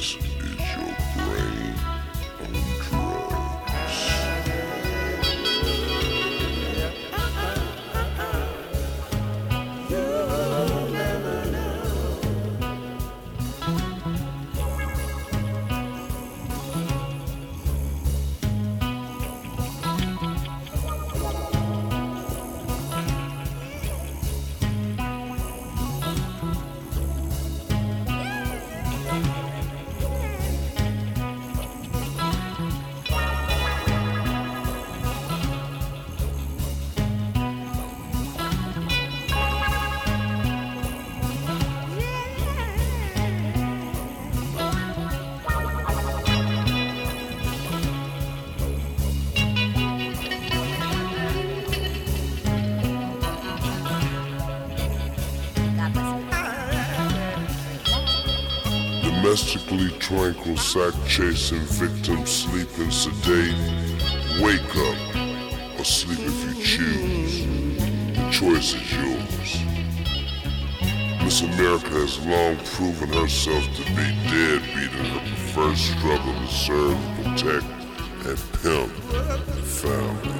This tranquil, sack chasing, victim sleeping, sedate. Wake up or sleep if you choose. The choice is yours. Miss America has long proven herself to be deadbeat in her preferred struggle to serve, protect, and pimp the family.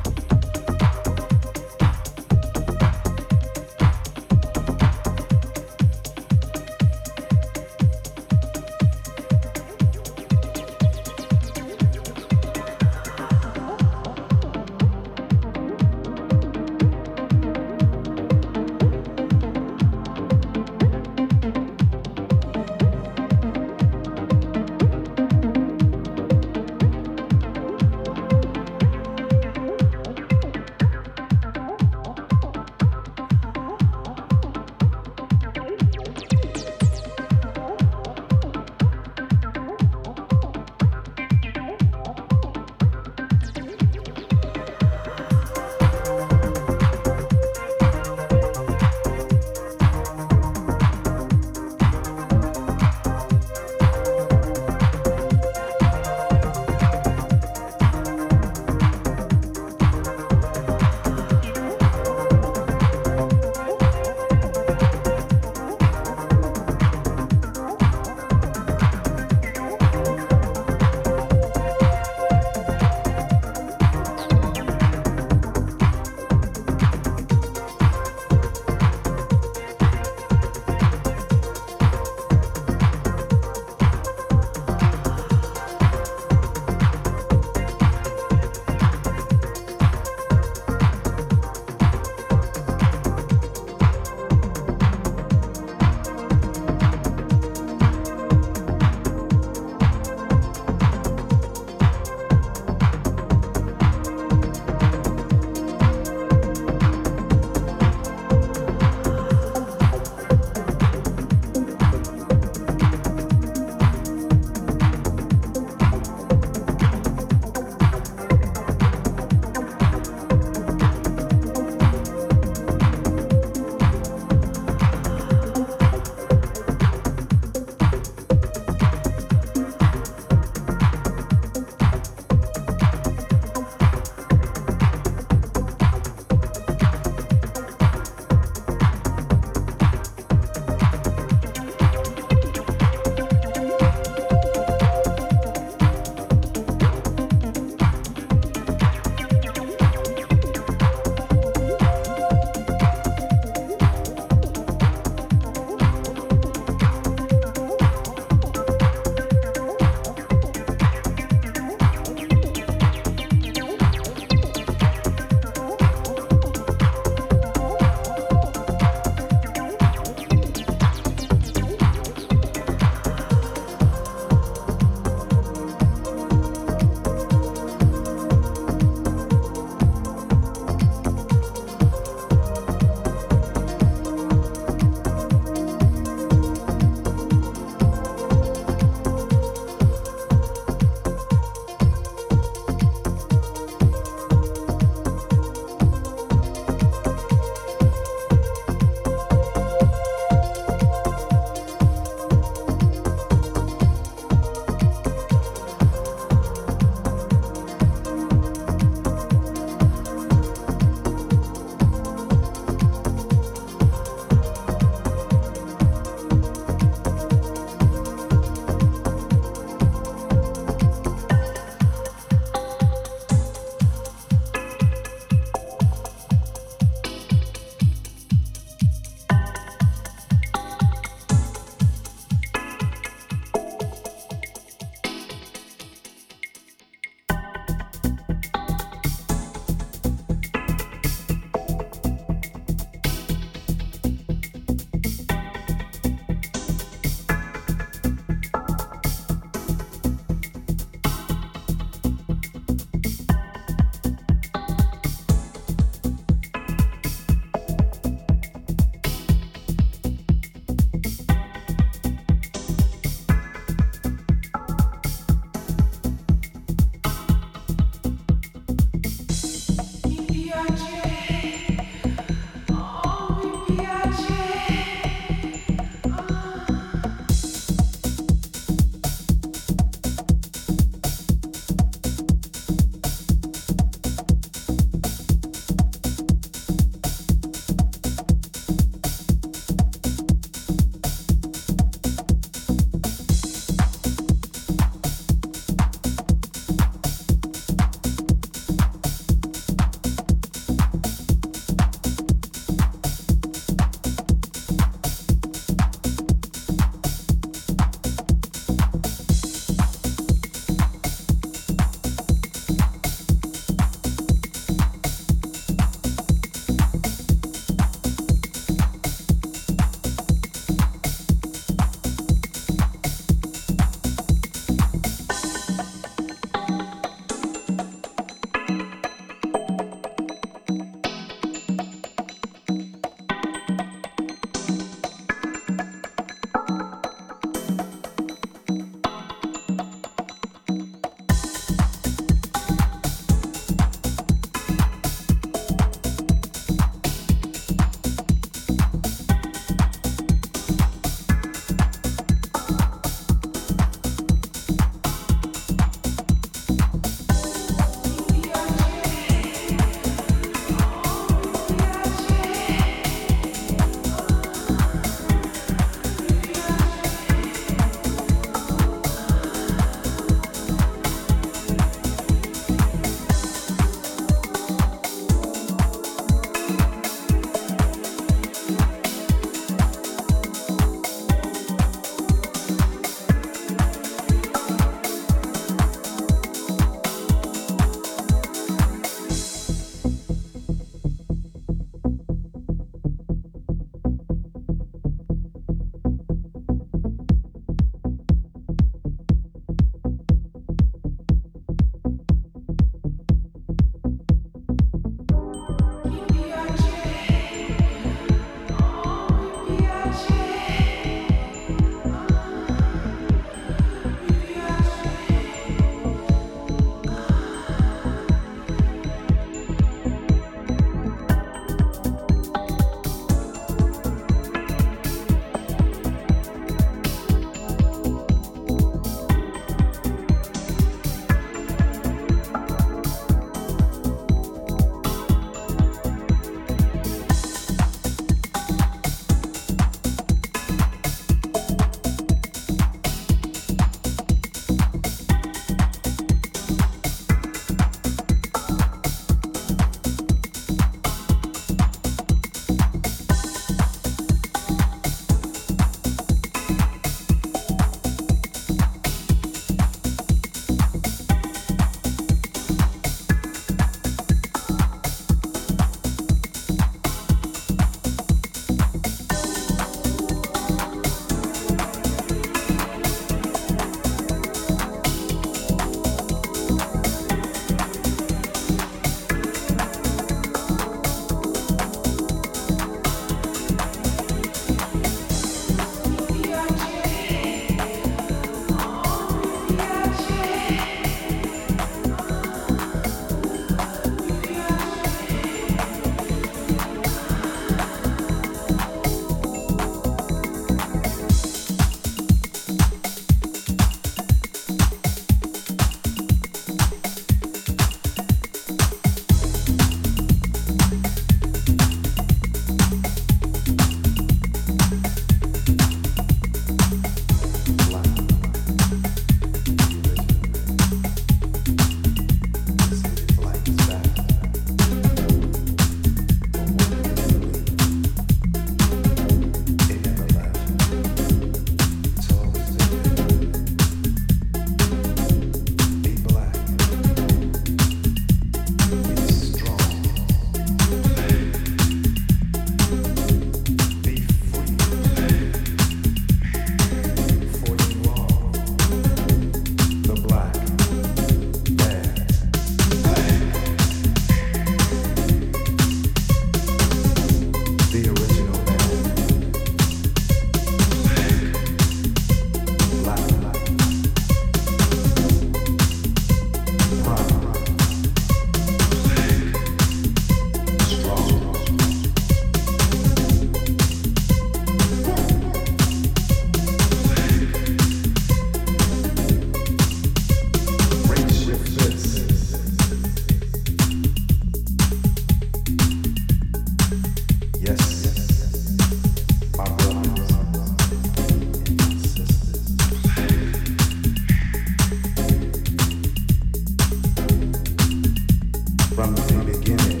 from the beginning.